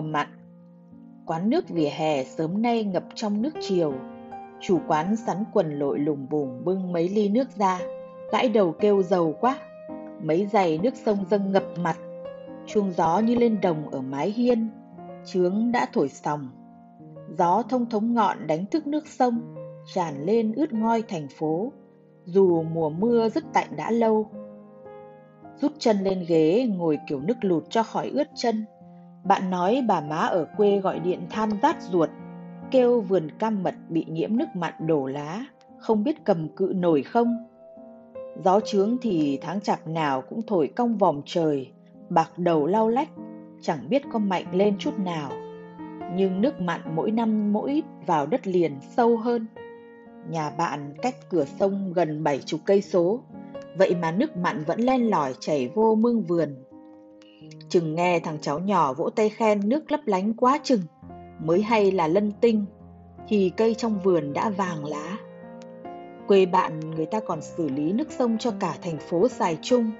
mùa mặn. Quán nước vỉa hè sớm nay ngập trong nước chiều. Chủ quán sắn quần lội lùng bùng bưng mấy ly nước ra, gãi đầu kêu dầu quá. Mấy giày nước sông dâng ngập mặt, chuông gió như lên đồng ở mái hiên, trướng đã thổi sòng. Gió thông thống ngọn đánh thức nước sông, tràn lên ướt ngoi thành phố, dù mùa mưa rất tạnh đã lâu. Rút chân lên ghế ngồi kiểu nước lụt cho khỏi ướt chân. Bạn nói bà má ở quê gọi điện than rát ruột, kêu vườn cam mật bị nhiễm nước mặn đổ lá, không biết cầm cự nổi không. Gió trướng thì tháng chạp nào cũng thổi cong vòng trời, bạc đầu lau lách, chẳng biết có mạnh lên chút nào. Nhưng nước mặn mỗi năm mỗi ít vào đất liền sâu hơn. Nhà bạn cách cửa sông gần bảy chục cây số, vậy mà nước mặn vẫn len lỏi chảy vô mương vườn. Chừng nghe thằng cháu nhỏ vỗ tay khen nước lấp lánh quá chừng, mới hay là lân tinh, thì cây trong vườn đã vàng lá. Quê bạn người ta còn xử lý nước sông cho cả thành phố xài chung.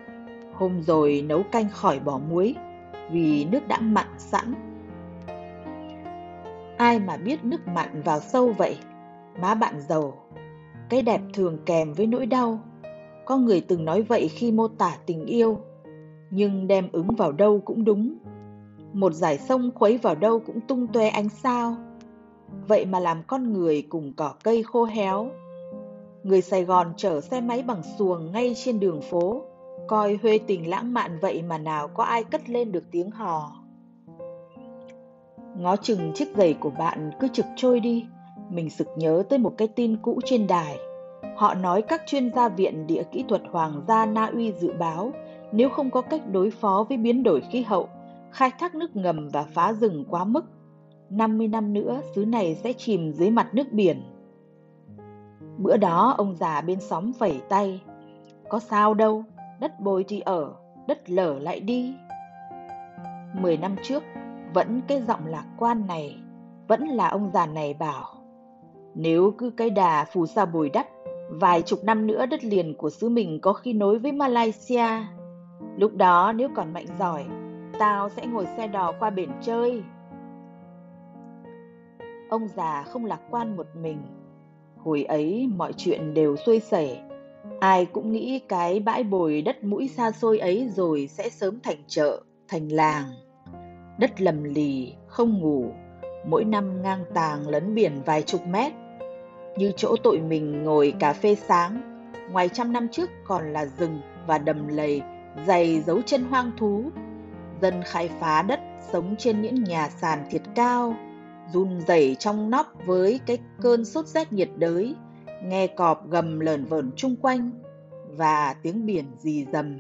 Hôm rồi nấu canh khỏi bỏ muối, vì nước đã mặn sẵn. Ai mà biết nước mặn vào sâu vậy? Má bạn giàu. Cái đẹp thường kèm với nỗi đau. Có người từng nói vậy khi mô tả tình yêu. Nhưng đem ứng vào đâu cũng đúng. Một dải sông khuấy vào đâu cũng tung toe ánh sao. Vậy mà làm con người cùng cỏ cây khô héo. Người Sài Gòn chở xe máy bằng xuồng ngay trên đường phố. Coi huê tình lãng mạn vậy mà nào có ai cất lên được tiếng hò. Ngó chừng chiếc giày của bạn cứ trực trôi đi mình sực nhớ tới một cái tin cũ trên đài. Họ nói các chuyên gia viện địa kỹ thuật Hoàng gia Na Uy dự báo nếu không có cách đối phó với biến đổi khí hậu, khai thác nước ngầm và phá rừng quá mức, 50 năm nữa xứ này sẽ chìm dưới mặt nước biển. Bữa đó ông già bên xóm phẩy tay, có sao đâu, đất bồi thì ở, đất lở lại đi. Mười năm trước, vẫn cái giọng lạc quan này, vẫn là ông già này bảo nếu cứ cái đà phù sa bồi đắp, vài chục năm nữa đất liền của xứ mình có khi nối với Malaysia. Lúc đó nếu còn mạnh giỏi, tao sẽ ngồi xe đò qua biển chơi. Ông già không lạc quan một mình. Hồi ấy mọi chuyện đều xuôi sẻ. Ai cũng nghĩ cái bãi bồi đất mũi xa xôi ấy rồi sẽ sớm thành chợ, thành làng. Đất lầm lì, không ngủ, mỗi năm ngang tàng lấn biển vài chục mét như chỗ tội mình ngồi cà phê sáng, ngoài trăm năm trước còn là rừng và đầm lầy dày dấu chân hoang thú. Dân khai phá đất sống trên những nhà sàn thiệt cao, run rẩy trong nóc với cái cơn sốt rét nhiệt đới, nghe cọp gầm lờn vờn chung quanh và tiếng biển rì rầm.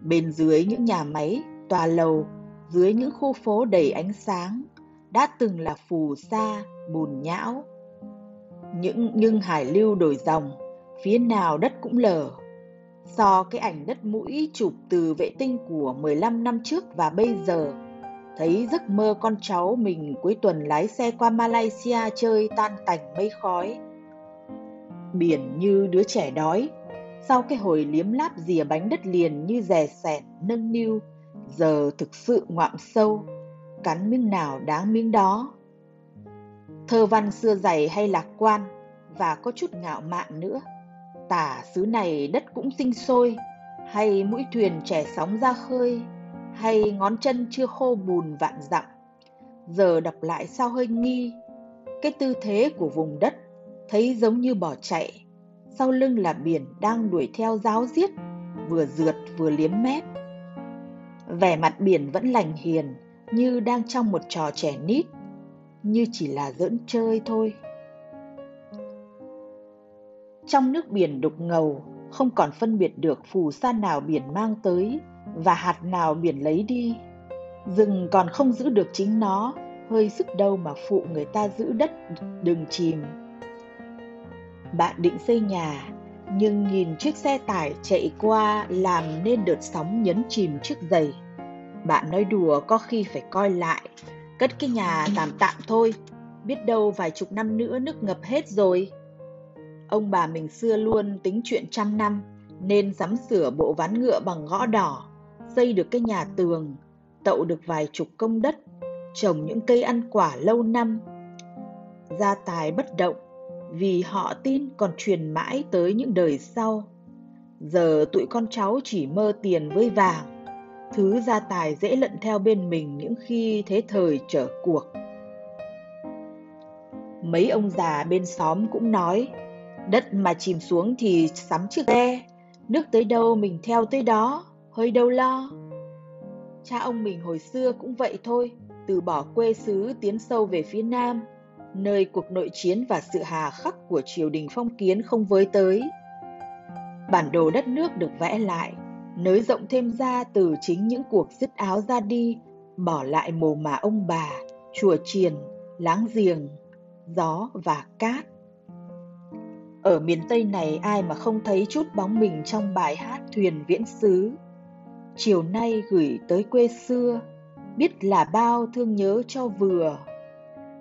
Bên dưới những nhà máy, tòa lầu, dưới những khu phố đầy ánh sáng, đã từng là phù sa, bùn nhão, những nhưng hải lưu đổi dòng, phía nào đất cũng lở. So cái ảnh đất mũi chụp từ vệ tinh của 15 năm trước và bây giờ, thấy giấc mơ con cháu mình cuối tuần lái xe qua Malaysia chơi tan tành mây khói. Biển như đứa trẻ đói, sau cái hồi liếm láp dìa bánh đất liền như rè sẹt nâng niu, giờ thực sự ngoạm sâu, cắn miếng nào đáng miếng đó. Thơ văn xưa dày hay lạc quan và có chút ngạo mạn nữa. Tả xứ này đất cũng sinh sôi, hay mũi thuyền trẻ sóng ra khơi, hay ngón chân chưa khô bùn vạn dặm. Giờ đọc lại sao hơi nghi, cái tư thế của vùng đất thấy giống như bỏ chạy, sau lưng là biển đang đuổi theo giáo giết, vừa rượt vừa liếm mép. Vẻ mặt biển vẫn lành hiền, như đang trong một trò trẻ nít như chỉ là giỡn chơi thôi. Trong nước biển đục ngầu, không còn phân biệt được phù sa nào biển mang tới và hạt nào biển lấy đi. Rừng còn không giữ được chính nó, hơi sức đâu mà phụ người ta giữ đất đừng chìm. Bạn định xây nhà, nhưng nhìn chiếc xe tải chạy qua làm nên đợt sóng nhấn chìm chiếc giày. Bạn nói đùa có khi phải coi lại Cất cái nhà tạm tạm thôi, biết đâu vài chục năm nữa nước ngập hết rồi. Ông bà mình xưa luôn tính chuyện trăm năm, nên sắm sửa bộ ván ngựa bằng gõ đỏ, xây được cái nhà tường, tậu được vài chục công đất, trồng những cây ăn quả lâu năm. Gia tài bất động vì họ tin còn truyền mãi tới những đời sau. Giờ tụi con cháu chỉ mơ tiền với vàng, thứ gia tài dễ lận theo bên mình những khi thế thời trở cuộc. Mấy ông già bên xóm cũng nói, đất mà chìm xuống thì sắm chiếc ghe, nước tới đâu mình theo tới đó, hơi đâu lo. Cha ông mình hồi xưa cũng vậy thôi, từ bỏ quê xứ tiến sâu về phía Nam, nơi cuộc nội chiến và sự hà khắc của triều đình phong kiến không với tới. Bản đồ đất nước được vẽ lại, nới rộng thêm ra từ chính những cuộc dứt áo ra đi, bỏ lại mồ mả ông bà, chùa chiền, láng giềng, gió và cát. Ở miền Tây này ai mà không thấy chút bóng mình trong bài hát Thuyền Viễn Xứ. Chiều nay gửi tới quê xưa, biết là bao thương nhớ cho vừa.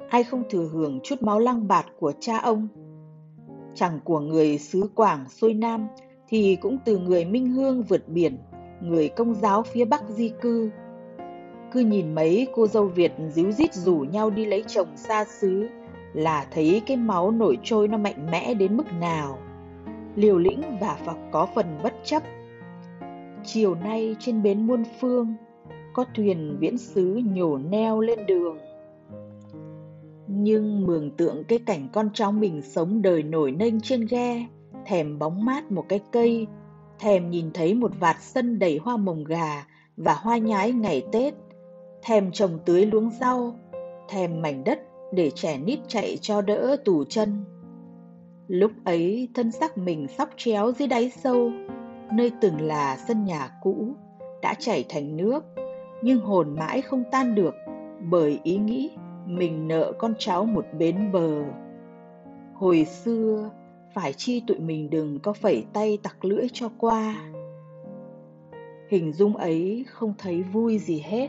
Ai không thừa hưởng chút máu lăng bạt của cha ông. Chẳng của người xứ Quảng xuôi Nam thì cũng từ người Minh Hương vượt biển, người công giáo phía Bắc di cư. Cứ nhìn mấy cô dâu Việt díu dít rủ nhau đi lấy chồng xa xứ là thấy cái máu nổi trôi nó mạnh mẽ đến mức nào. Liều lĩnh và phật có phần bất chấp. Chiều nay trên bến muôn phương, có thuyền viễn xứ nhổ neo lên đường. Nhưng mường tượng cái cảnh con cháu mình sống đời nổi nênh trên ghe, thèm bóng mát một cái cây, thèm nhìn thấy một vạt sân đầy hoa mồng gà và hoa nhái ngày Tết, thèm trồng tưới luống rau, thèm mảnh đất để trẻ nít chạy cho đỡ tù chân. Lúc ấy thân xác mình sóc chéo dưới đáy sâu, nơi từng là sân nhà cũ, đã chảy thành nước, nhưng hồn mãi không tan được bởi ý nghĩ mình nợ con cháu một bến bờ. Hồi xưa, phải chi tụi mình đừng có phẩy tay tặc lưỡi cho qua. Hình dung ấy không thấy vui gì hết.